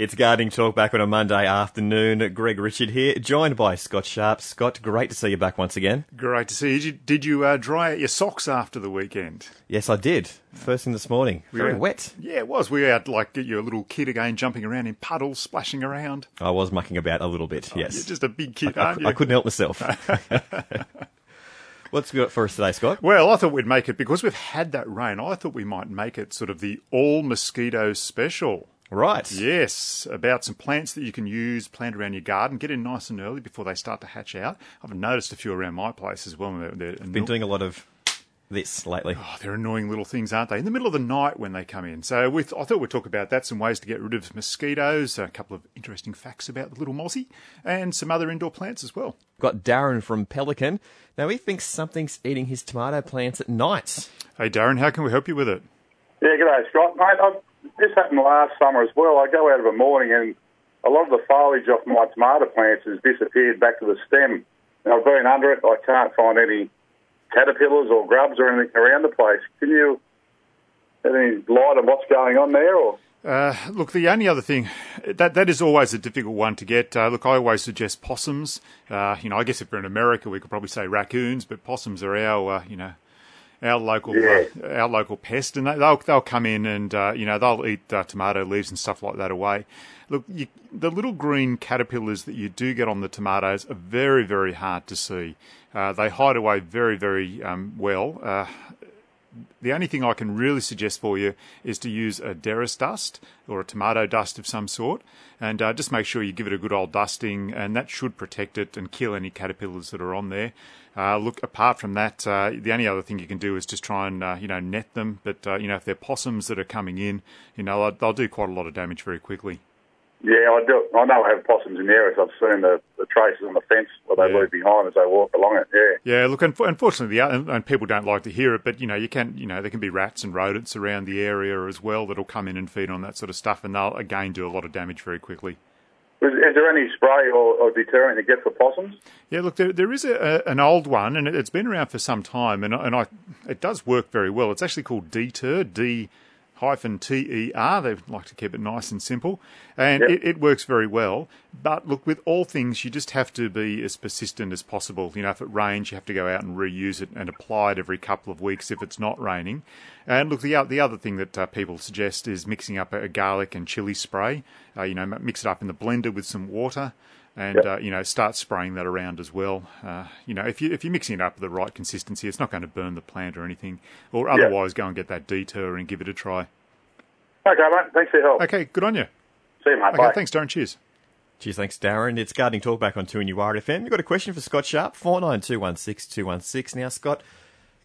It's gardening talk back on a Monday afternoon. Greg Richard here, joined by Scott Sharp. Scott, great to see you back once again. Great to see you. Did you uh, dry out your socks after the weekend? Yes, I did. First thing this morning. We Very Yeah. wet. Yeah, it was. We were out like your little kid again, jumping around in puddles, splashing around. I was mucking about a little bit, yes. You're just a big kid, I, aren't you? I couldn't help myself. What's got for us today, Scott? Well, I thought we'd make it because we've had that rain. I thought we might make it sort of the all mosquito special. Right. Yes, about some plants that you can use, plant around your garden. Get in nice and early before they start to hatch out. I've noticed a few around my place as well. They're, they're Been doing a lot of this lately. Oh, they're annoying little things, aren't they? In the middle of the night when they come in. So we th- I thought we'd talk about that, some ways to get rid of mosquitoes, a couple of interesting facts about the little mozzie, and some other indoor plants as well. Got Darren from Pelican. Now he thinks something's eating his tomato plants at night. Hey, Darren, how can we help you with it? Yeah, g'day, Scott. Mate, I've, this happened last summer as well. I go out of a morning and a lot of the foliage off my tomato plants has disappeared back to the stem. And I've been under it. I can't find any caterpillars or grubs or anything around the place. Can you have any light on what's going on there? Or Uh, look, the only other thing that that is always a difficult one to get. Uh, look, I always suggest possums. Uh, you know, I guess if we're in America, we could probably say raccoons, but possums are our, uh, you know, our local Yeah. uh, our local pest, and they, they'll they'll come in and uh, you know they'll eat uh, tomato leaves and stuff like that away. Look, you, the little green caterpillars that you do get on the tomatoes are very very hard to see. Uh, they hide away very very um, well. Uh, the only thing I can really suggest for you is to use a Derris dust or a tomato dust of some sort, and uh, just make sure you give it a good old dusting, and that should protect it and kill any caterpillars that are on there. Uh, look, apart from that, uh, the only other thing you can do is just try and uh, you know net them. But uh, you know if they're possums that are coming in, you know they'll, they'll do quite a lot of damage very quickly. yeah, I do. I know I have possums in the area. So I've seen the, the traces on the fence what they Yeah. leave behind as they walk along it. Yeah. Yeah, look, unf- unfortunately, the, and, and people don't like to hear it, but you know, you can, you know, there can be rats and rodents around the area as well that'll come in and feed on that sort of stuff, and they'll again do a lot of damage very quickly. Is, is there any spray or, or deterrent you get for possums? Yeah, look, there, there is a, a, an old one, and it, it's been around for some time, and, and I, it does work very well. It's actually called Deter, D hyphen T E R. They like to keep it nice and simple, and Yep. it, it works very well. But look, with all things, you just have to be as persistent as possible. You know, if it rains, you have to go out and reuse it and apply it every couple of weeks if it's not raining. And look, the, the other thing that uh, people suggest is mixing up a, a garlic and chili spray. Uh, you know, mix it up in the blender with some water and Yep. uh, you know start spraying that around as well. Uh, you know, if you if you're mixing it up with the right consistency, it's not going to burn the plant or anything. Or otherwise, go and get that deter and give it a try. Okay, mate. Thanks for your help. Okay, good on you. See you, mate. Okay, Bye. thanks, Darren. Cheers. Cheers, thanks, Darren. It's Gardening Talk back on 2 and FM. You've got a question for Scott Sharp, 49216216. Now, Scott,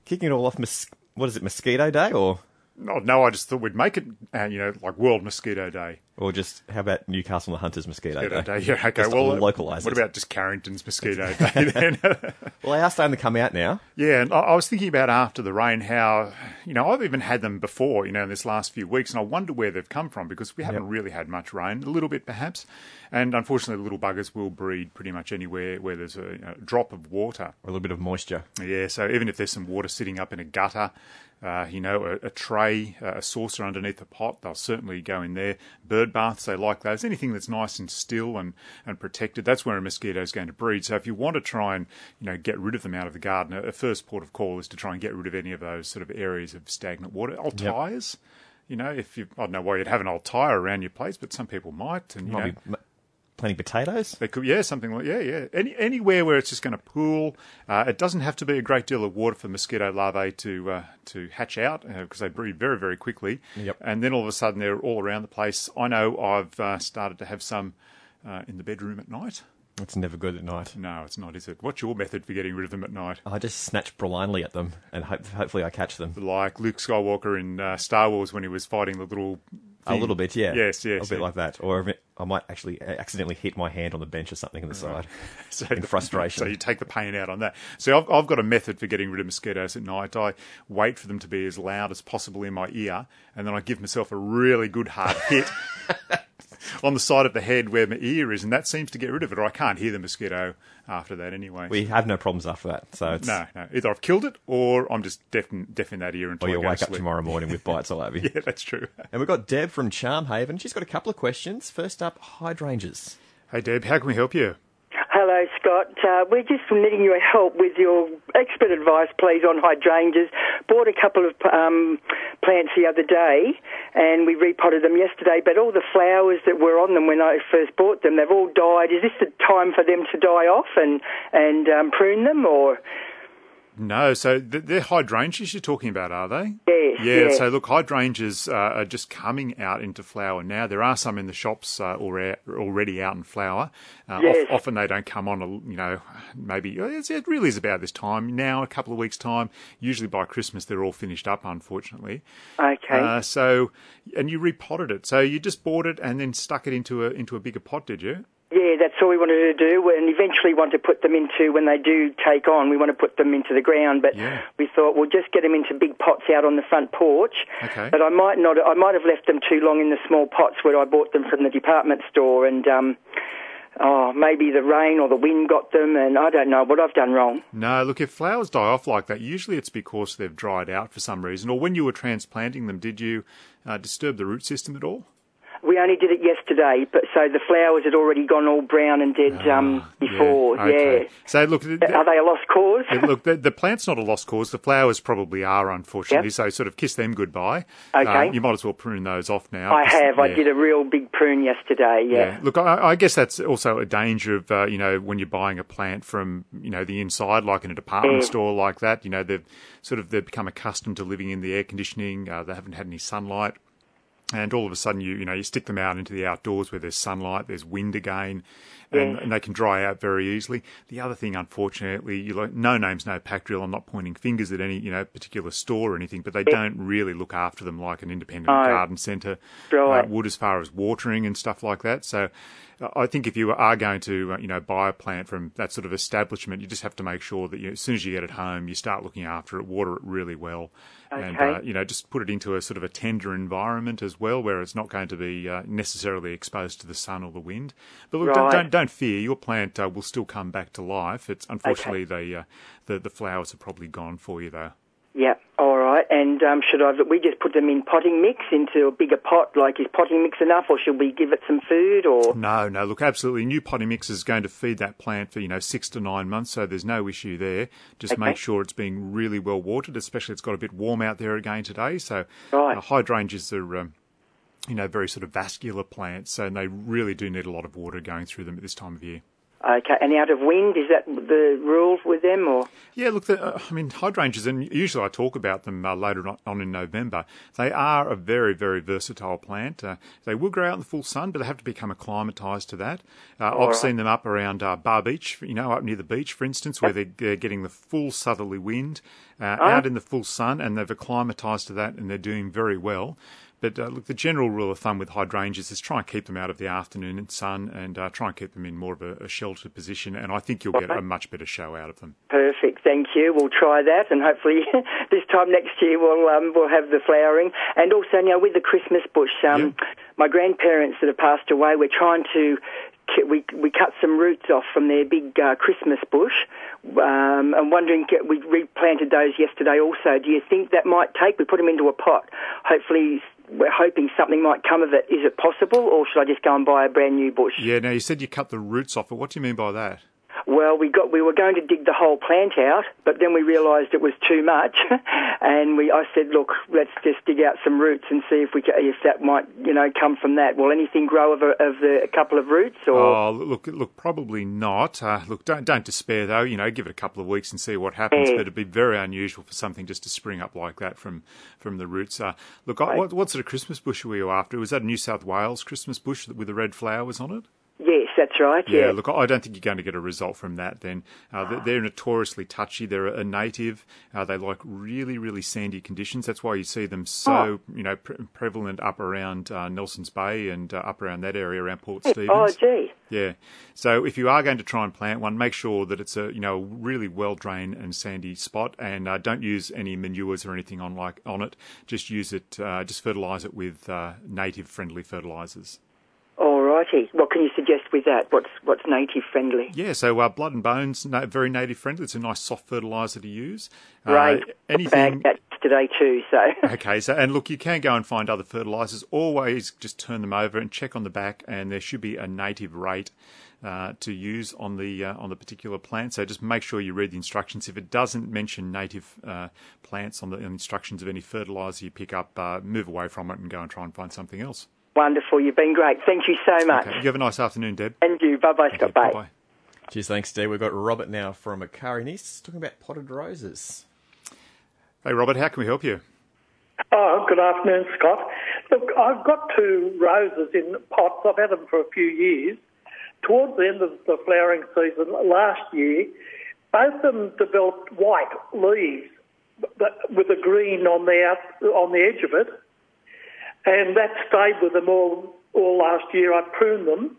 kicking it all off, mos- what is it, Mosquito Day or No, no, I just thought we'd make it, uh, you know, like World Mosquito Day. or just, how about Newcastle and the Hunters Mosquito Mosquito Day? Day. Yeah, okay. Just well, uh, localise what it. about just Carrington's Mosquito Day then? Well, they are starting to come out now. Yeah, and I, I was thinking about after the rain how, you know, I've even had them before, you know, in this last few weeks, and I wonder where they've come from because we haven't Yep. really had much rain, a little bit perhaps, and unfortunately, the little buggers will breed pretty much anywhere where there's a, a drop of water. Or a little bit of moisture. Yeah, so even if there's some water sitting up in a gutter, uh, you know, a, a tray, uh, a saucer underneath a pot, they'll certainly go in there. Bird baths, they like those. Anything that's nice and still and, and protected, that's where a mosquito is going to breed. So if you want to try and, you know, get rid of them out of the garden, a, a first port of call is to try and get rid of any of those sort of areas of stagnant water. Old Yep. tyres, you know, if you, I don't know why you'd have an old tyre around your place, but some people might. And, you know, be planting potatoes. they could, yeah, something like yeah, yeah. Any anywhere where it's just going to pool. Uh, it doesn't have to be a great deal of water for mosquito larvae to uh, to hatch out because they breed very very quickly. Yep. And then all of a sudden they're all around the place. I know I've uh, started to have some uh, in the bedroom at night. It's never good at night. No, it's not, is it? What's your method for getting rid of them at night? I just snatch blindly at them and hope, hopefully I catch them. Like Luke Skywalker in uh, Star Wars when he was fighting the little. A little bit, yeah. Yes, yes. A bit yeah. like that. Or I might actually accidentally hit my hand on the bench or something on the side. So in frustration. So you take the pain out on that. So I've, I've got a method for getting rid of mosquitoes at night. I wait for them to be as loud as possible in my ear, and then I give myself a really good hard hit. on the side of the head where my ear is, and that seems to get rid of it. Or I can't hear the mosquito after that anyway. We have no problems after that. So it's, no, no. Either I've killed it, or I'm just deaf in, deaf in that ear until or you'll wake up tomorrow morning with bites all over you. Yeah, that's true. And we've got Deb from Charmhaven. She's got a couple of questions. First up, hydrangeas. Hey, Deb, how can we help you? Hello, Scott. Uh, we're just needing your help with your expert advice, please, on hydrangeas. Bought a couple of um, plants the other day, and we repotted them yesterday. But all the flowers that were on them when I first bought them, they've all died. Is this the time for them to die off and and um, prune them, or? No, so they're hydrangeas you're talking about, are they? Yes, Yeah, yeah. so look, hydrangeas uh, are just coming out into flower now. There are some in the shops uh, alre- already out in flower. Uh, Yes. of- often they don't come on, a, you know, maybe it's, it really is about this time now, a couple of weeks' time. Usually by Christmas they're all finished up, unfortunately. Okay. Uh, so, and you repotted it. So you just bought it and then stuck it into a into a bigger pot, did you? Yeah, that's all we wanted to do, and eventually want to put them into when they do take on. We want to put them into the ground, but Yeah. we thought we'll just get them into big pots out on the front porch. Okay. But I might not. I might have left them too long in the small pots where I bought them from the department store, and um, oh, maybe the rain or the wind got them, and I don't know what I've done wrong. No, look, if flowers die off like that, usually it's because they've dried out for some reason. Or when you were transplanting them, did you uh, disturb the root system at all? We only did it yesterday, but so the flowers had already gone all brown and dead um, before. Ah, okay. Yeah. So look, th- Are they a lost cause? Yeah, look, the, the plant's not a lost cause. The flowers probably are, unfortunately. Yep. So sort of kiss them goodbye. Okay. Uh, you might as well prune those off now. I have. I did a real big prune yesterday. Yeah. Yeah. Look, I, I guess that's also a danger of, uh, you know, when you're buying a plant from, you know, the inside, like in a department Yeah. store like that, you know, they've sort of, they've become accustomed to living in the air conditioning. Uh, they haven't had any sunlight. And all of a sudden, you you know, you stick them out into the outdoors where there's sunlight, there's wind again, and, Yes. and they can dry out very easily. The other thing, unfortunately, you like, no names, no pack drill. I'm not pointing fingers at any, you know, particular store or anything, but they don't really look after them like an independent No. garden centre Right. uh, would as far as watering and stuff like that. So I think if you are going to, uh, you know, buy a plant from that sort of establishment, you just have to make sure that you, as soon as you get it home, you start looking after it, water it really well, and uh, you know, just put it into a sort of a tender environment as well, where it's not going to be uh, necessarily exposed to the sun or the wind. But look, don't, don't don't fear, your plant uh, will still come back to life. It's unfortunately the, uh, the the flowers are probably gone for you though. Yeah, all right. And um, should I? We just put them in potting mix into a bigger pot. Like, is potting mix enough, or should we give it some food? Or No, no. Look, absolutely. New potting mix is going to feed that plant for you know six to nine months, so there's no issue there. Just Okay. make sure it's being really well watered, especially it's got a bit warm out there again today. So Right. uh, hydrangeas are. Um, you know, very sort of vascular plants, so they really do need a lot of water going through them at this time of year. Okay, and out of wind is that the rule with them? Or Yeah, look, the, uh, I mean, hydrangeas, and usually I talk about them uh, later on- in November. They are a very, very versatile plant. Uh, they will grow out in the full sun, but they have to become acclimatised to that. Uh, I've right. seen them up around uh, Bar Beach, you know, up near the beach, for instance, where they're, they're getting the full southerly wind uh, out in the full sun, and they've acclimatised to that, and they're doing very well. But uh, look, the general rule of thumb with hydrangeas is try and keep them out of the afternoon sun, and uh, try and keep them in more of a, a sheltered position, and I think you'll get a much better show out of them. perfect, thank you. We'll try that, and hopefully this time next year we'll um, we'll have the flowering. And also you now with the Christmas bush, um, Yeah. my grandparents that have passed away, we're trying to. We we cut some roots off from their big uh, Christmas bush, um, and wondering we replanted those yesterday. Also, do you think that might take? We put them into a pot. Hopefully, we're hoping something might come of it. Is it possible, or should I just go and buy a brand new bush? Yeah, now you said you cut the roots off it. What do you mean by that? Well, we got we were going to dig the whole plant out, but then we realised it was too much, and we I said, look, let's just dig out some roots and see if we ca if that might you know come from that. Will anything grow of a, of the, a couple of roots or? Oh, look, look, probably not. Uh, look, don't don't despair though. You know, give it a couple of weeks and see what happens. Yeah. But it'd be very unusual for something just to spring up like that from from the roots. Uh, look, I, what, what sort of Christmas bush were you after? Was that a New South Wales Christmas bush with the red flowers on it? Yes, that's right. Yeah, Yeah. look, I don't think you're going to get a result from that. Then uh, they're, they're notoriously touchy. They're a native. Uh, they like really, really sandy conditions. That's why you see them so, you know, pre- prevalent up around uh, Nelson's Bay and uh, up around that area around Port Stephens. Oh, gee. Yeah. So if you are going to try and plant one, make sure that it's a you know really well drained and sandy spot, and uh, don't use any manures or anything on like on it. Just use it, uh, just fertilise it with uh, native friendly fertilisers. Righty. What can you suggest with that? What's what's native friendly? Yeah, so uh, blood and bones, no, very native friendly. It's a nice soft fertiliser to use. Right. Uh, anything. Bag today too. So Okay, so and look, you can go and find other fertilisers. Always just turn them over and check on the back, and there should be a native rate uh, to use on the uh, on the particular plant. So just make sure you read the instructions. If it doesn't mention native uh, plants on the instructions of any fertiliser you pick up, uh, move away from it and go and try and find something else. Wonderful. You've been great. Thank you so much. Okay, you have a nice afternoon, Deb. And you. Bye bye, Scott. Bye. Bye. Cheers, thanks, Steve. We've got Robert now from Macquarie, and he's talking about potted roses. Hey, Robert, how can we help you? Oh, good afternoon, Scott. Look, I've got two roses in pots. I've had them for a few years. Towards the end of the flowering season last year, both of them developed white leaves but with a green on the out, on the edge of it, and that stayed with them all all last year. I pruned them.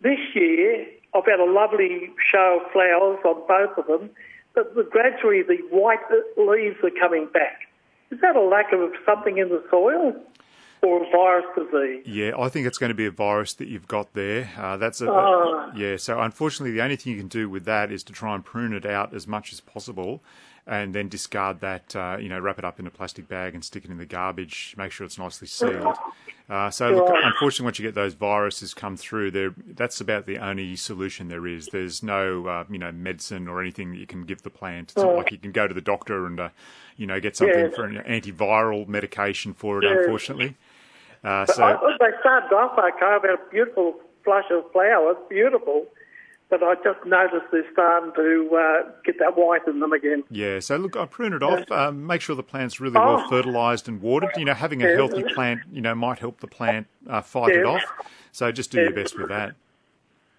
This year, I've had a lovely show of flowers on both of them, but the, gradually the white leaves are coming back. Is that a lack of something in the soil or a virus disease? Yeah, I think it's going to be a virus that you've got there. Uh, that's a, Ah. yeah. So unfortunately, the only thing you can do with that is to try and prune it out as much as possible, and then discard that. Uh, you know, wrap it up in a plastic bag and stick it in the garbage. Make sure it's nicely sealed. Uh, so look, unfortunately, once you get those viruses come through, that's about the only solution there is. There's no uh, you know medicine or anything that you can give the plant. It's not like you can go to the doctor and uh, you know get something Yes. for an antiviral medication for it. Yes. Unfortunately. Uh, so I, they started off okay. I've had a beautiful flush of flowers, beautiful. But I just noticed they're starting to uh, get that white in them again. Yeah, so look, I prune it off. Um, make sure the plant's really well Oh. fertilised and watered. You know, having a Yeah. healthy plant, you know, might help the plant uh, fight it off. So just do your best with that.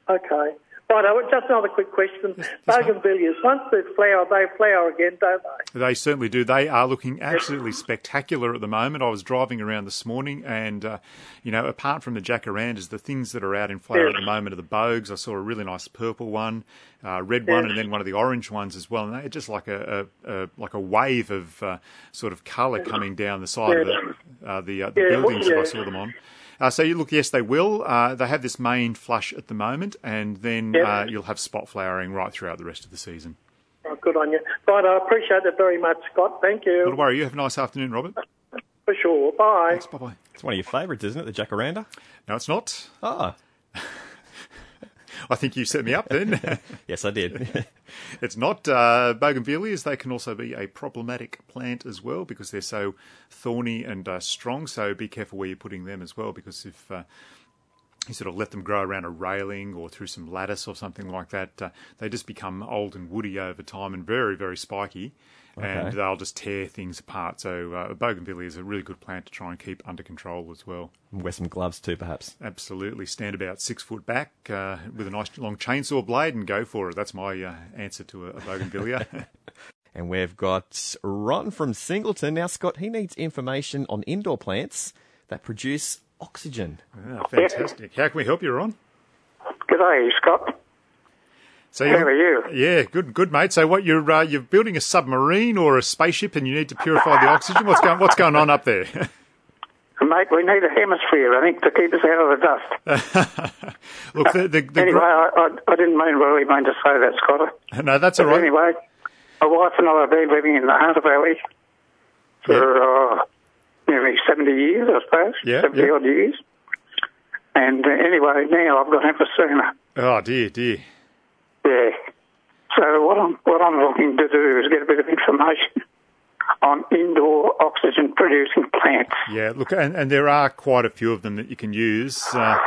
Okay. Right, just another quick question. Bougainvilleas, once they flower, they flower again, don't they? They certainly do. They are looking absolutely spectacular at the moment. I was driving around this morning, and uh, you know, apart from the jacarandas, the things that are out in flower at the moment are the bogues. I saw a really nice purple one, uh, red one, and then one of the orange ones as well. And they're just like a, a, a like a wave of uh, sort of colour coming down the side of the uh, the, uh, the buildings that I saw them on. Uh, so you look, yes, they will. Uh, they have this main flush at the moment, and then Yeah. uh, you'll have spot flowering right throughout the rest of the season. Oh, good on you. Right, I appreciate that very much, Scott. Thank Not to you. worry. You have a nice afternoon, Robert. For sure. Bye. Bye bye. It's one of your favourites, isn't it, the jacaranda? No, it's not. Ah, I think you set me up then. yes, I did. it's not. Uh, bougainvilleas, they can also be a problematic plant as well because they're so thorny and uh, strong. So be careful where you're putting them as well because if uh, you sort of let them grow around a railing or through some lattice or something like that, uh, they just become old and woody over time and very, very spiky. And Okay. they'll just tear things apart. So, uh, bougainvillea is a really good plant to try and keep under control as well. Wear some gloves too, perhaps. Absolutely. Stand about six foot back uh, with a nice long chainsaw blade and go for it. That's my uh, answer to a, a bougainvillea. And we've got Ron from Singleton. Now, Scott, he needs information on indoor plants that produce oxygen. Ah, fantastic. How can we help you, Ron? G'day, Scott. So How are you? Yeah, good, good, mate. So, what you're uh, you're building a submarine or a spaceship, and you need to purify the oxygen. What's going What's going on up there? Mate, we need a hemisphere, I think, to keep us out of the dust. Look, the, the, the Anyway, I, I, I didn't mean really mean to say that, Scott. no, that's all But right. anyway, my wife and I have been living in the Hunter Valley for uh, nearly 70 years, I suppose. Yeah, 70 yeah. odd years. And uh, anyway, now I've got emphysema. Oh dear, dear. Yeah. So what I'm what I'm looking to do is get a bit of information on indoor oxygen producing plants. Yeah, look, and, and there are quite a few of them that you can use. Uh,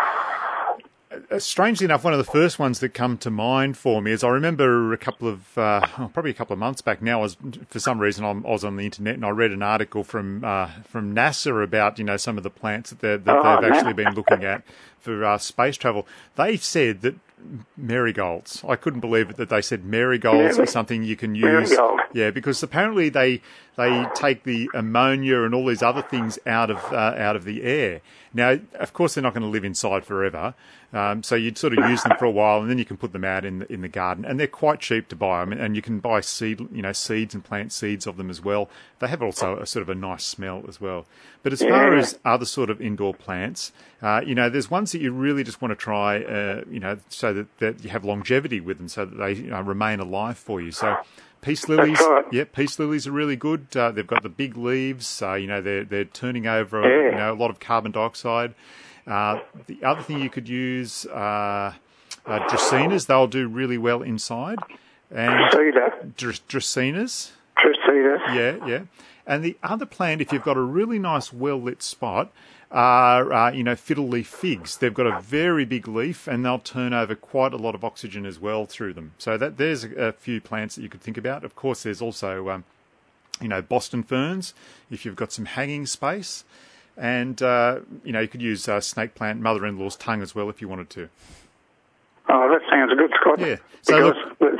uh, strangely enough, one of the first ones that come to mind for me is I remember a couple of, uh, oh, probably a couple of months back now, I was, for some reason I'm, I was on the internet and I read an article from uh, from NASA about, you know, some of the plants that, that Oh, they've no. actually been looking at for uh, space travel. They said that marigolds. I couldn't believe it that they said marigolds Mary- are something you can use. Marigold. Yeah, because apparently they they take the ammonia and all these other things out of uh, out of the air. Now, of course, they're not going to live inside forever. Um, so you'd sort of use them for a while, and then you can put them out in the, in the garden, and they're quite cheap to buy. I mean, and you can buy seed, you know, seeds and plant seeds of them as well. They have also a sort of a nice smell as well. But as far as other sort of indoor plants, uh, you know, there's ones that you really just want to try, uh, you know, so that, that you have longevity with them, so that they you know, remain alive for you. So. Peace lilies, right. yeah, peace lilies are really good. Uh, they've got the big leaves. Uh, you know, they're they're turning over, Yeah. you know, a lot of carbon dioxide. Uh, the other thing you could use uh, uh, dracaenas. They'll do really well inside, and dr- dracaenas. Tricida. Yeah, yeah. And the other plant, if you've got a really nice, well lit spot, are uh, you know fiddle leaf figs. They've got a very big leaf, and they'll turn over quite a lot of oxygen as well through them. So that there's a, a few plants that you could think about. Of course, there's also um, you know Boston ferns if you've got some hanging space, and uh, you know you could use uh, snake plant, mother-in-law's tongue as well if you wanted to. Oh, that sounds good, Scott. Yeah. So because the,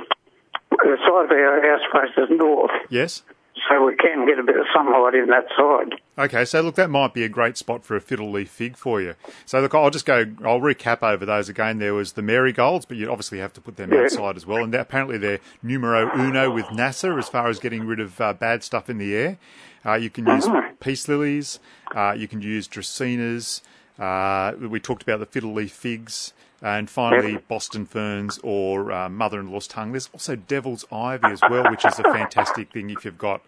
the side of our house faces north, Yes. so we can get a bit of sunlight in that side. Okay, so look, that might be a great spot for a fiddle leaf fig for you. So look, I'll just go. I'll recap over those again. There was the marigolds, but you obviously have to put them Yeah. outside as well. And apparently they're numero uno with NASA as far as getting rid of uh, bad stuff in the air. Uh, you can use Uh-huh. peace lilies. Uh, you can use dracaenas. Uh, we talked about the fiddle leaf figs. And finally. Boston ferns or uh, mother-in-law's tongue. There's also devil's ivy as well, which is a fantastic thing if you've got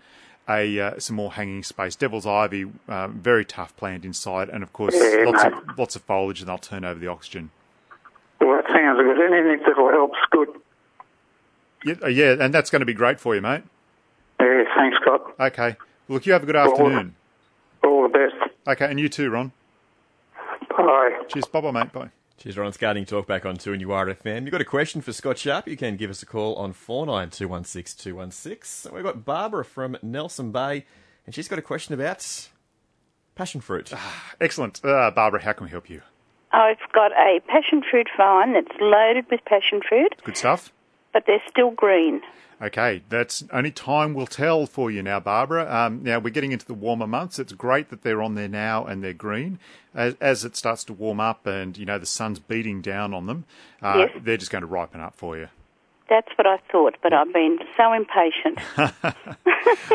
a uh, some more hanging space. Devil's ivy, uh, very tough plant inside, and of course, Yeah, lots mate. of lots of foliage, and they'll turn over the oxygen. Well, that sounds good. Anything that'll help's good. Yeah, uh, yeah, and that's going to be great for you, mate. Yeah, thanks, Scott. Okay, look, you have a good afternoon. All the best. Okay, and you too, Ron. Bye. Cheers, bye, bye, mate. Bye. Cheers, Ron. It's Gardening Talk back on 2 and you are FM. You've got a question for Scott Sharp, you can give us a call on 49216216. We've got Barbara from Nelson Bay, and she's got a question about passion fruit. Excellent, uh, Barbara. How can we help you? I've got a passion fruit vine that's loaded with passion fruit, Good stuff. but they're still green. Okay, that's only time will tell for you now, Barbara. Um, now we're getting into the warmer months. It's great that they're on there now and they're green. As, as it starts to warm up and you know the sun's beating down on them, uh, Yes. they're just going to ripen up for you. That's what I thought, but I've been so impatient.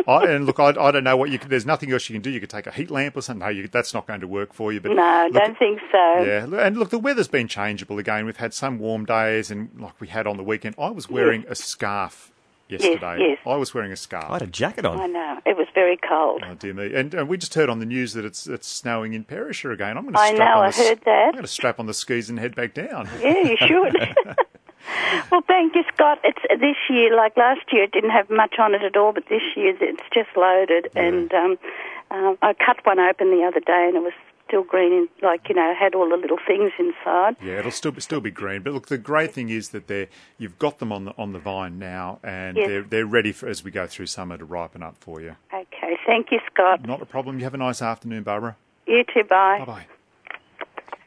I, and look, I, I don't know what you. Can, there's nothing else you can do. You could take a heat lamp or something. No, you, that's not going to work for you. But No, look, don't think so. Yeah, and look, the weather's been changeable again. We've had some warm days, and like we had on the weekend, I was wearing a scarf yesterday. yes. I was wearing a scarf. I had a jacket on. I know. It was very cold. Oh dear me! And, and we just heard on the news that it's it's snowing in Perisher again. I'm going to I strap know, on I the, heard that. I'm going to strap on the skis and head back down. Yeah, you should. well, thank you, Scott. It's this year, like last year, it didn't have much on it at all, but this year it's just loaded. And um, um, I cut one open the other day, and it was still green, and like you know, had all the little things inside. Yeah, it'll still be, still be green. But look, the great thing is that they're you've got them on the on the vine now, and Yes. they're they're ready for as we go through summer to ripen up for you. Okay, thank you, Scott. Not a problem. You have a nice afternoon, Barbara. You too. Bye. Bye bye.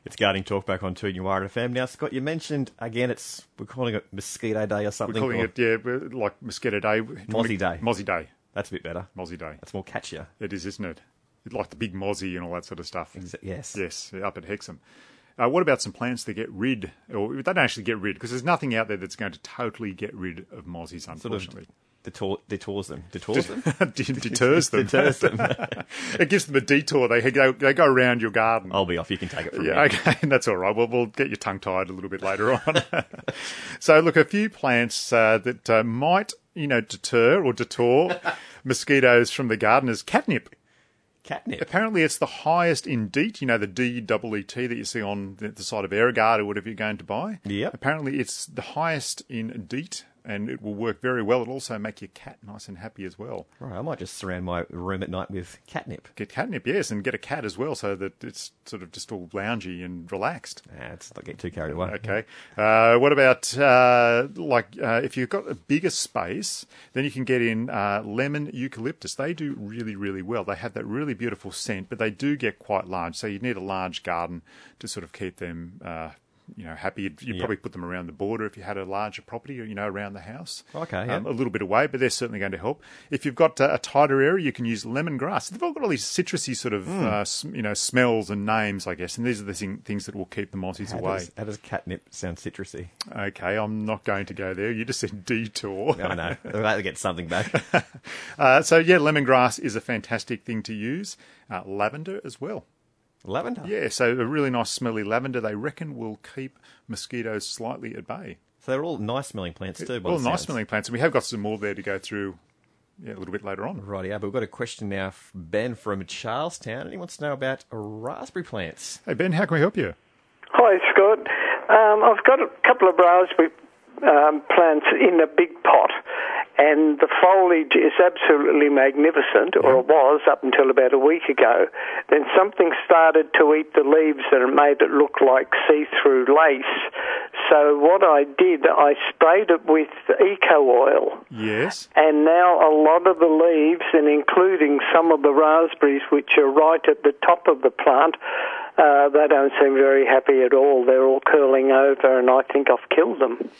It's Gardening Talk back on 2 and you are FM. Now, Scott, you mentioned, again, it's we're calling it Mosquito Day or something. We're calling or- it yeah, like mosquito day, Mozzie Day. Mozzie day, That's a bit better. Mozzie day. That's more catchier. It is, isn't it? Like the big mozzie and all that sort of stuff. Exa- Yes. Yes, up at Hexham. Uh, what about some plants that get rid, or they don't actually get rid, because there's nothing out there that's going to totally get rid of mozzies, Sort of unfortunately. detour, detours them. Detours them? De- deters them. Deters them. it gives them a detour. They go, they go around your garden. I'll be off. You can take it from Yeah, me. okay, that's all right. Well, we'll get you tongue tied a little bit later on. so, look, a few plants uh, that uh, might, you know, deter or detour mosquitoes from the garden is catnip. Catnip. Apparently, it's the highest in DEET, you know, the D double E T that you see on the, the side of Aerogard or whatever you're going to buy. Yeah. Apparently, it's the highest in DEET and it will work very well. It'll also make your cat nice and happy as well. Right, I might just surround my room at night with catnip. Get catnip, yes, and get a cat as well so that it's sort of just all loungy and relaxed. Nah, it's not getting too carried away. Okay. Uh, what about uh, like uh, if you've got a bigger space, then you can get in uh, lemon eucalyptus. They do really, really well. They have that really beautiful scent, but they do get quite large. So you need a large garden to sort of keep them, uh, you know happy. You'd, you'd Yeah. probably put them around the border if you had a larger property, or you know around the house. Okay, yeah. um, a little bit away, but they're certainly going to help. If you've got uh, a tighter area, you can use lemongrass. They've all got all these citrusy sort of Hmm. uh, you know smells and names, I guess, and these are the thing, things that will keep the mozzies How away. does, how does catnip sound citrusy? Okay, I'm not going to go there. You just said detour. I know. They'll have to get something back. Uh, so yeah, lemongrass is a fantastic thing to use. Uh, lavender as well. Lavender. Yeah, so a really nice smelly lavender. They reckon will keep mosquitoes slightly at bay. So they're all nice smelling plants too. by Well, the nice smelling plants, and we have got some more there to go through. Yeah, a little bit later on. Righty, yeah, but we've got a question now from Ben from Charlestown, and he wants to know about raspberry plants. Hey Ben, how can we help you? Hi, Scott. Um, I've got a couple of raspberry um, plants in a big pot, and the foliage is absolutely magnificent, or it was up until about a week ago. Then something started to eat the leaves and it made it look like see-through lace. So what I did, I sprayed it with eco oil. Yes. And now a lot of the leaves, and including some of the raspberries, which are right at the top of the plant, uh, they don't seem very happy at all. They're all curling over, and I think I've killed them.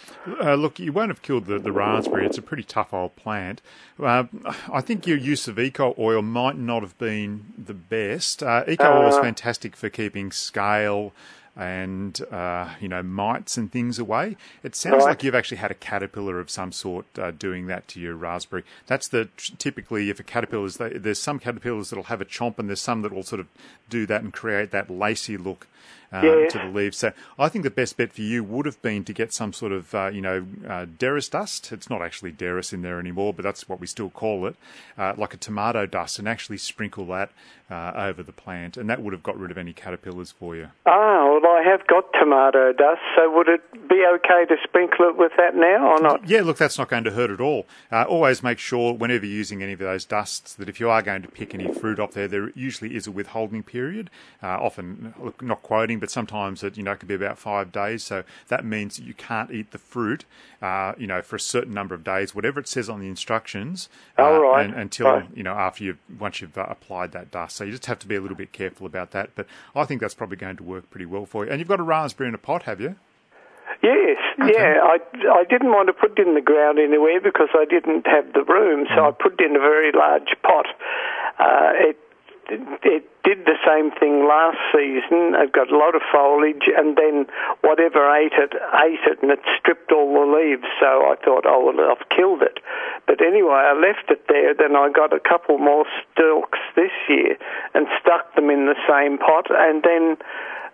Uh, look, you won't have killed the, the raspberry. It's a pretty tough old plant. Uh, I think your use of eco oil might not have been the best. Uh, eco oil is fantastic for keeping scale and uh, you know mites and things away. It sounds Right. like you've actually had a caterpillar of some sort uh, doing that to your raspberry. That's the typically if a caterpillar is there's some caterpillars that'll have a chomp and there's some that will sort of do that and create that lacy look uh, Yes. to the leaves. So I think the best bet for you would have been to get some sort of, uh, you know, uh, Derris dust. It's not actually Derris in there anymore, but that's what we still call it, uh, like a tomato dust, and actually sprinkle that uh, over the plant, and that would have got rid of any caterpillars for you. Ah, well, I have got tomato dust, so would it be okay to sprinkle it with that now or not? Yeah, look, that's not going to hurt at all. Uh, always make sure whenever you're using any of those dusts that if you are going to pick any fruit off there, there usually is a withholding period. Uh, often, look, not quoting, but sometimes it you know it could be about five days. So that means that you can't eat the fruit, uh, you know, for a certain number of days, whatever it says on the instructions. uh, Oh, and, until Right. you know after you once you've uh, applied that dust. So you just have to be a little bit careful about that. But I think that's probably going to work pretty well for you. And you've got a raspberry in a pot, have you? Yes, yeah. I, I didn't want to put it in the ground anywhere because I didn't have the room, so I put it in a very large pot. Uh, it it did the same thing last season. It got a lot of foliage, and then whatever ate it ate it, and it stripped all the leaves. So I thought, oh well, I've killed it. But anyway, I left it there. Then I got a couple more stalks this year and stuck them in the same pot, and then.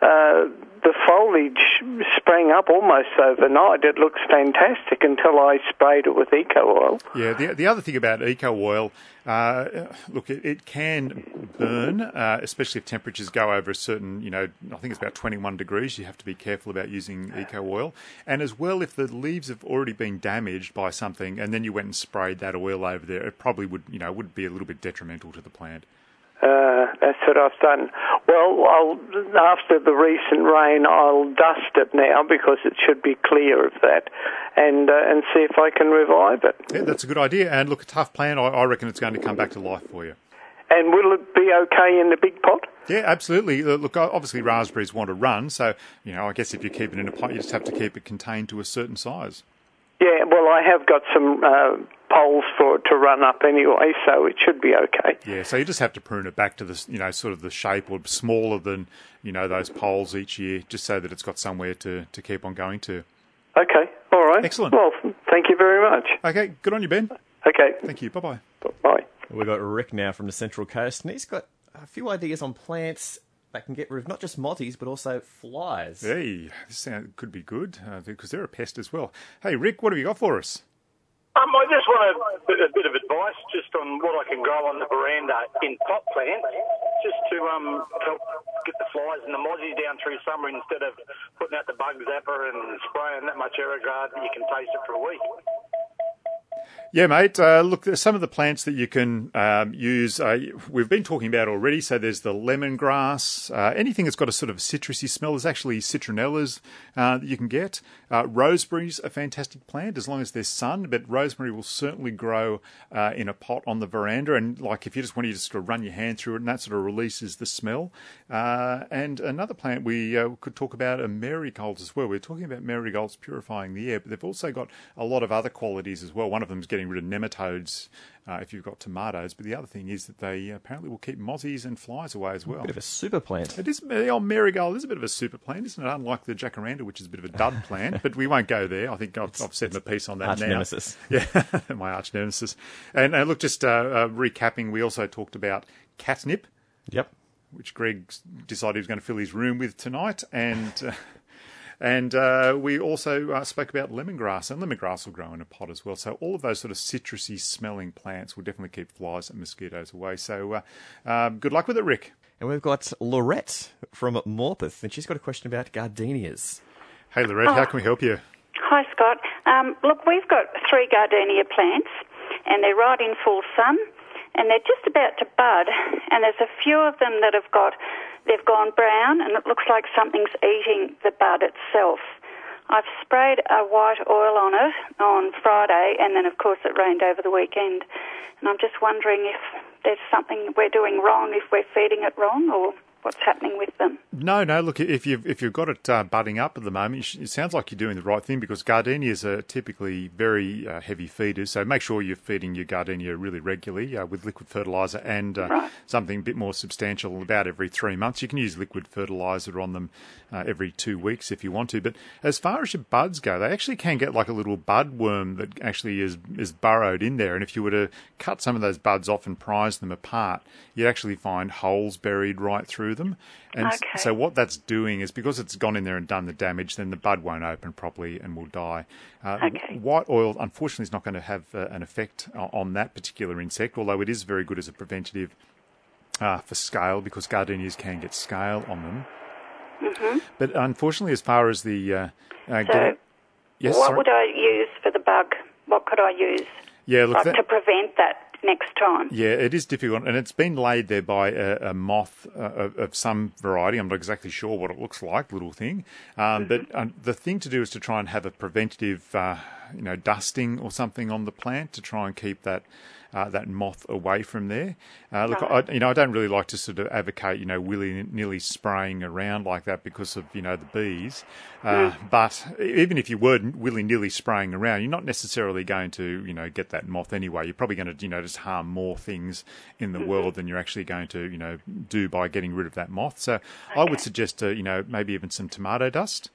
Uh, the foliage sprang up almost overnight. It looks fantastic until I sprayed it with eco oil. Yeah, the, the other thing about eco oil, uh, look, it, it can burn, uh, especially if temperatures go over a certain, you know, I think it's about 21 degrees. You have to be careful about using eco oil. And as well, if the leaves have already been damaged by something and then you went and sprayed that oil over there, it probably would, you know, would be a little bit detrimental to the plant. Uh, that's what I've done. Well, I'll, after the recent rain, I'll dust it now because it should be clear of that, and uh, and see if I can revive it. Yeah, that's a good idea. And look, a tough plant, I, I reckon it's going to come back to life for you. And will it be okay in the big pot? Yeah, absolutely. Uh, Look, obviously raspberries want to run, so you know, I guess if you keep it in a pot, you just have to keep it contained to a certain size. Yeah, well, I have got some uh, poles for it to run up anyway, so it should be okay. Yeah, so you just have to prune it back to the you know sort of the shape or smaller than you know those poles each year, just so that it's got somewhere to, to keep on going to. Okay, all right. Excellent. Well, thank you very much. Okay, good on you, Ben. Okay, Thank you. Bye bye. bye. We've got Rick now from the Central Coast, and he's got a few ideas on plants that can get rid of not just mozzies, but also flies. Hey, this sound, could be good uh, because they're a pest as well. Hey, Rick, what have you got for us? Um, I just want a bit, a bit of advice just on what I can grow on the veranda in pot plants, just to um, help get the flies and the mozzies down through summer instead of putting out the bug zapper and spraying that much Aerogard that you can taste it for a week. Yeah, mate. Uh, look, some of the plants that you can um, use. Uh, we've been talking about already. So there's the lemongrass. Uh, anything that's got a sort of citrusy smell. There's actually citronellas uh, that you can get. Uh, rosemary's a fantastic plant as long as there's sun. But rosemary will certainly grow uh, in a pot on the veranda. And like if you just want to just sort of run your hand through it, and that sort of releases the smell. and another plant we could talk about are marigolds as well. We're talking about marigolds purifying the air, but they've also got a lot of other qualities as well. One of them is getting rid of nematodes uh, if you've got tomatoes. But the other thing is that they apparently will keep mozzies and flies away as well. A bit of a super plant. It is the old marigold is a bit of a super plant, isn't it? Unlike the jacaranda, which is a bit of a dud plant. But we won't go there. I think I've, I've said my piece on that arch now. nemesis. Yeah, my arch nemesis. And uh, look, just uh, uh, recapping, we also talked about catnip. Yep. Which Greg decided he was going to fill his room with tonight, and uh, and uh, we also uh, spoke about lemongrass, and lemongrass will grow in a pot as well. So all of those sort of citrusy smelling plants will definitely keep flies and mosquitoes away. So uh, um, good luck with it, Rick. And we've got Lorette from Morpeth, and she's got a question about gardenias. Hey, Lorette, oh. how can we help you? Hi, Scott. Um, look, we've got three gardenia plants, and they're right in full sun, and they're just about to bud, and there's a few of them that have got They've gone brown and it looks like something's eating the bud itself. I've sprayed a white oil on it on Friday and then of course it rained over the weekend. And I'm just wondering if there's something we're doing wrong, if we're feeding it wrong or what's happening with them. No, no. Look, if you've if you've got it uh, budding up at the moment, it sounds like you're doing the right thing because gardenias are typically very uh, heavy feeders. So make sure you're feeding your gardenia really regularly uh, with liquid fertilizer and uh, right. something a bit more substantial about every three months. You can use liquid fertilizer on them uh, every two weeks if you want to. But as far as your buds go, they actually can get like a little bud worm that actually is is burrowed in there. And if you were to cut some of those buds off and prise them apart, you'd actually find holes buried right through them. And okay. so what that's doing is because it's gone in there and done the damage, then the bud won't open properly and will die. Uh, okay. White oil, unfortunately, is not going to have uh, an effect on that particular insect, although it is very good as a preventative uh, for scale because gardenias can get scale on them. Mm-hmm. But unfortunately, as far as the uh, uh, so yes, what sorry? would I use for the bug? What could I use? Yeah, look, like that, to prevent that next time. Yeah, it is difficult, and it's been laid there by a, a moth uh, of, of, some variety. I'm not exactly sure what it looks like, little thing. Um, mm-hmm. But uh, the thing to do is to try and have a preventative, uh, you know, dusting or something on the plant to try and keep that uh, that moth away from there. Uh, look, I, you know, I don't really like to sort of advocate, you know, willy nilly spraying around like that because of you know the bees. Uh, mm. But even if you were willy nilly spraying around, you're not necessarily going to you know get that moth anyway. You're probably going to you know just harm more things in the mm-hmm. world than you're actually going to you know do by getting rid of that moth. So okay. I would suggest uh, you know maybe even some tomato dust.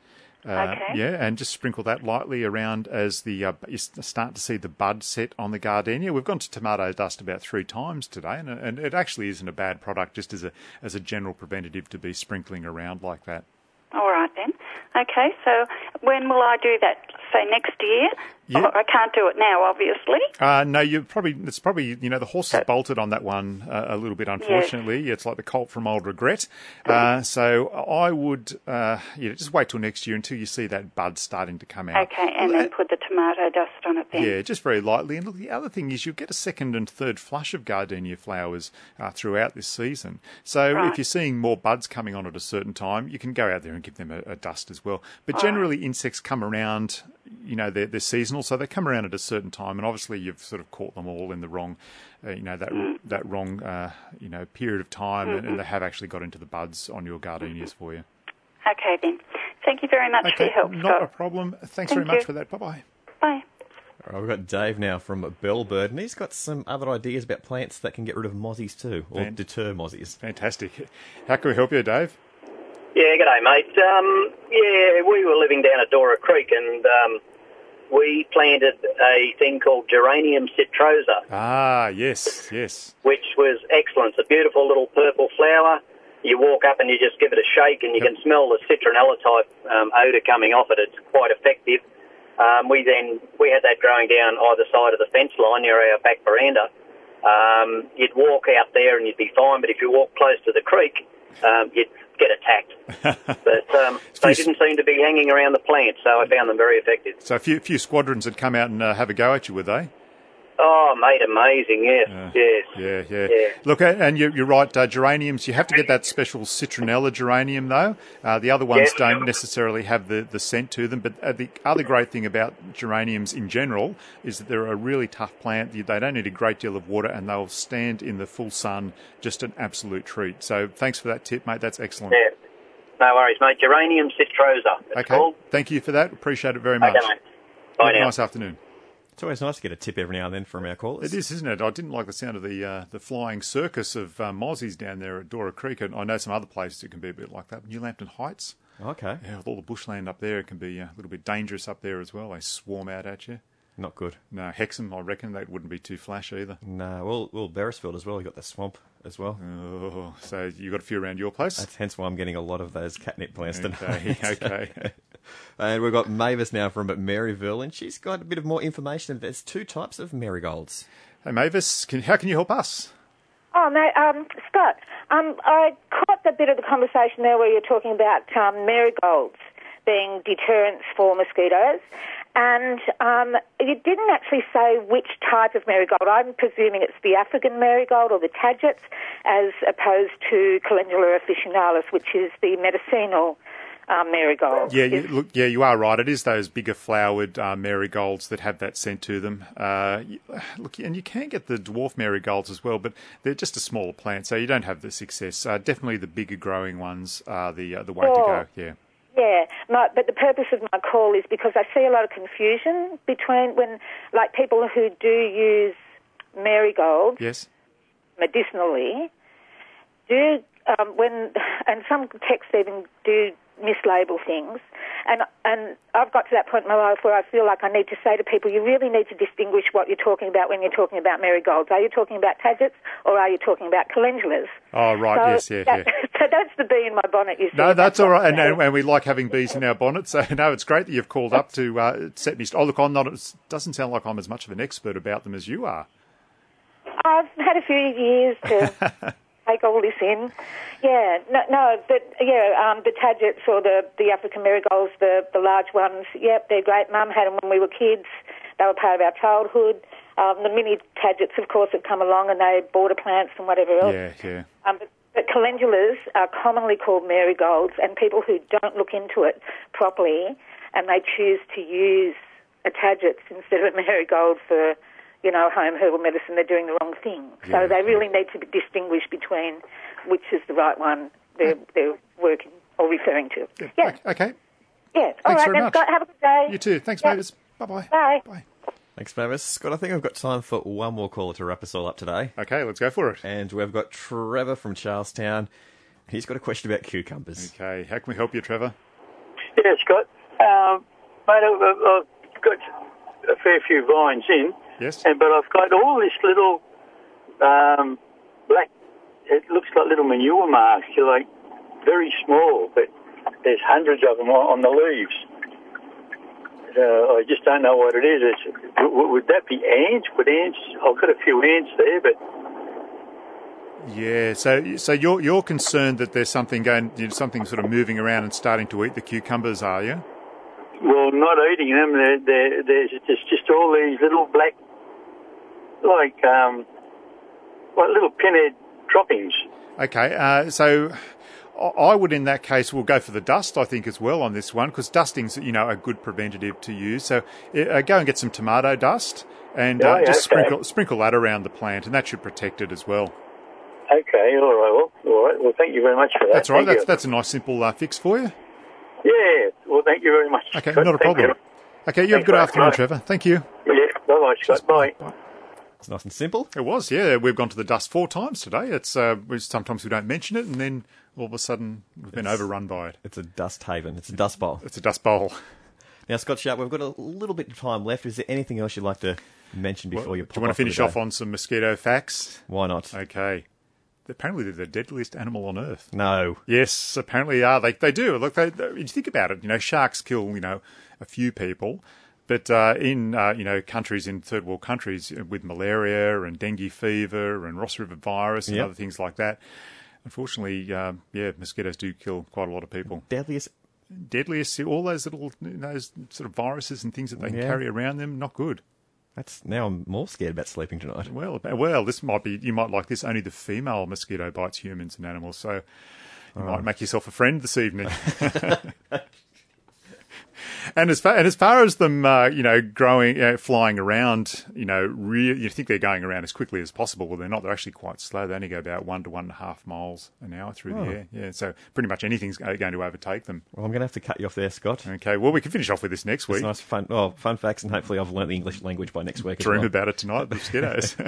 Uh, okay. Yeah, and just sprinkle that lightly around as the uh, you start to see the bud set on the gardenia. We've gone to tomato dust about three times today, and, and it actually isn't a bad product just as a as a general preventative to be sprinkling around like that. All right then. Okay, so when will I do that? Say next year? Yeah. Oh, I can't do it now, obviously. Uh, no, you probably it's probably you know the horse is bolted on that one uh, a little bit. Unfortunately, yes. it's like the colt from Old Regret. Uh, so I would uh, yeah just wait till next year until you see that bud starting to come out. Okay, and then put the tomato dust on it then. Yeah, just very lightly. And look, the other thing is you'll get a second and third flush of gardenia flowers uh, throughout this season. So right. if you're seeing more buds coming on at a certain time, you can go out there and give them a, a dust as well. But generally, right. Insects come around you know they're, they're seasonal, so they come around at a certain time, and obviously you've sort of caught them all in the wrong, uh, you know that mm. that wrong, uh, you know period of time, mm-hmm. and, and, they have actually got into the buds on your gardenias for you. Okay then, thank you very much okay, for your help. Not Scott. a problem. Thanks Thank very much you. for that. Bye bye. Bye. All right, we've got Dave now from Bellbird, and he's got some other ideas about plants that can get rid of mozzies too, or Fan- deter mozzies. Fantastic. How can we help you, Dave? Yeah, g'day, mate. Um, yeah, we were living down at Dora Creek, and um, we planted a thing called Geranium citrosa. Ah, yes, yes. Which was excellent. It's a beautiful little purple flower. You walk up and you just give it a shake, and you yep. can smell the citronella type um, odour coming off it. It's quite effective. Um, we then we had that growing down either side of the fence line near our back veranda. Um, you'd walk out there and you'd be fine, but if you walk close to the creek, um, you'd get attacked. but um, they didn't seem to be hanging around the plant, so I found them very effective. So a few, few squadrons had come out and uh, have a go at you, were they? Oh, mate, amazing! Yes, yes. Yeah, yeah. Yeah. Look, and you're, you're right. Uh, geraniums, you have to get that special citronella geranium, though. Uh, the other ones Yes. don't necessarily have the, the scent to them. But uh, the other great thing about geraniums in general is that they're a really tough plant. They don't need a great deal of water, and they'll stand in the full sun. Just an absolute treat. So thanks for that tip, mate. That's excellent. Yeah. No worries, mate. Geranium citrosa. It's Okay. called. Thank you for that. Appreciate it very much. Okay. Bye Have a now. nice afternoon. It's always nice to get a tip every now and then from our callers. It is, isn't it? I didn't like the sound of the uh, the flying circus of uh, mozzies down there at Dora Creek. And I know some other places it can be a bit like that. New Lambton Heights, Okay. yeah, with all the bushland up there, it can be uh, a little bit dangerous up there as well. They swarm out at you. Not good. No, Hexham, I reckon that wouldn't be too flash either. No, well, well, Beresfield as well. You got the swamp as well. Oh, so you got a few around your place? That's hence why I'm getting a lot of those catnip plants Okay, tonight. okay. and we've got Mavis now from Maryville, and she's got a bit of more information. There's two types of marigolds. Hey, Mavis, can, how can you help us? Oh, no, um, Scott, um, I caught a bit of the conversation there where you're talking about um, marigolds being deterrents for mosquitoes. And um, you didn't actually say which type of marigold. I'm presuming it's the African marigold or the Tagetes, as opposed to Calendula officinalis, which is the medicinal um, marigold. Yeah, you, look, yeah, you are right. It is those bigger flowered uh, marigolds that have that scent to them. Uh, look, and you can get the dwarf marigolds as well, but they're just a smaller plant, so you don't have the success. Uh, definitely, the bigger growing ones are the uh, the way to go. Yeah. Yeah, my, but the purpose of my call is because I see a lot of confusion between when, like, people who do use marigold Yes. medicinally do um, when, and some texts even do mislabel things, and and I've got to that point in my life where I feel like I need to say to people, you really need to distinguish what you're talking about when you're talking about marigolds. Are you talking about Tagetes or are you talking about calendulas? Oh, right. So yes. Yeah. that- Yeah. so that's the bee in my bonnet. You see. No, that's all right, and, and, and we like having bees in our bonnet. So no, it's great that you've called up to uh, set me. St- oh, look, I'm not. It doesn't sound like I'm as much of an expert about them as you are. I've had a few years to take all this in. Yeah, no, no but yeah, um, the Tagetes or the, the African marigolds, the, the large ones, yep, they're great. Mum had them when we were kids. They were part of our childhood. Um, the mini Tagetes, of course, have come along and they border plants and whatever else. Yeah, yeah. Um, but, but calendulas are commonly called marigolds, and people who don't look into it properly and they choose to use a Tagetes instead of a marigold for, you know, home herbal medicine, they're doing the wrong thing. Yeah, so they really need to distinguish between which is the right one they're, they're working or referring to. Yeah, Okay. yeah. All Thanks right, very then, much. Scott, have a good day. You too. Thanks, Yeah. Mavis. Bye-bye. Bye. Bye. Thanks, Mavis. Scott, I think I've got time for one more caller to wrap us all up today. Okay, let's go for it. And we've got Trevor from Charlestown. He's got a question about cucumbers. Okay, how can we help you, Trevor? Yeah, Scott. Um, mate, I've, I've I've got a fair few vines in, Yes. and but I've got all this little um, black. It looks like little manure marks. They're like very small, but there's hundreds of them on, the leaves. Uh, I just don't know what it is. It's, w- would that be ants? Would ants? I've got a few ants there, but Yeah, so so you're you're concerned that there's something going, you know, something sort of moving around and starting to eat the cucumbers, are you? well, not eating them. There, there, there's just just all these little black, like um, like little pinhead droppings. Okay, uh, so I- would, in that case, will go for the dust. I think as well on this one because dusting's you know a good preventative to use. So uh, go and get some tomato dust and Oh, uh, yeah, just okay. sprinkle sprinkle that around the plant, and that should protect it as well. Okay, all right. Well, all right. Well, thank you very much for that. That's all right. Thank That's you. that's a nice simple uh, fix for you. Yeah. Well, thank you very much. Okay, Scott. not a problem. you. Okay, you have a good afternoon, Bye. Trevor. Thank you. Yeah. Bye, bye, Scott. Bye. It's nice and simple. It was, yeah. We've gone to the dust four times today. It's uh, sometimes we don't mention it, and then all of a sudden we've been overrun by it. It's a dust haven. It's a dust bowl. It's a dust bowl. Now, Scott Sharp, we've got a little bit of time left. Is there anything else you'd like to mention before you Do you want to finish off on some mosquito facts? Why not? Okay. Apparently, they're the deadliest animal on earth. No. Yes, apparently are. They they do. Look, they, they, you think about it. You know, sharks kill you know a few people, but uh, in uh, you know countries in third world countries uh, with malaria and dengue fever and Ross River virus and Yep. other things like that, unfortunately, uh, yeah, mosquitoes do kill quite a lot of people. Deadliest. Deadliest, all those little those sort of viruses and things that they can carry around them, not good. That's now I'm more scared about sleeping tonight. Well, well, this might be you might like this. Only the female mosquito bites humans and animals, so you might make yourself a friend this evening. And as far and as far as them, uh, you know, growing, uh, flying around, you know, re- you think they're going around as quickly as possible. Well, they're not. They're actually quite slow. They only go about one to one and a half miles an hour through Oh. the air. Yeah, so pretty much anything's going to overtake them. Well, I'm going to have to cut you off there, Scott. Okay, well, we can finish off with this next It's week. nice fun, oh, fun facts, and hopefully I've learnt the English language by next week. Dream well. about it tonight, the mosquitoes.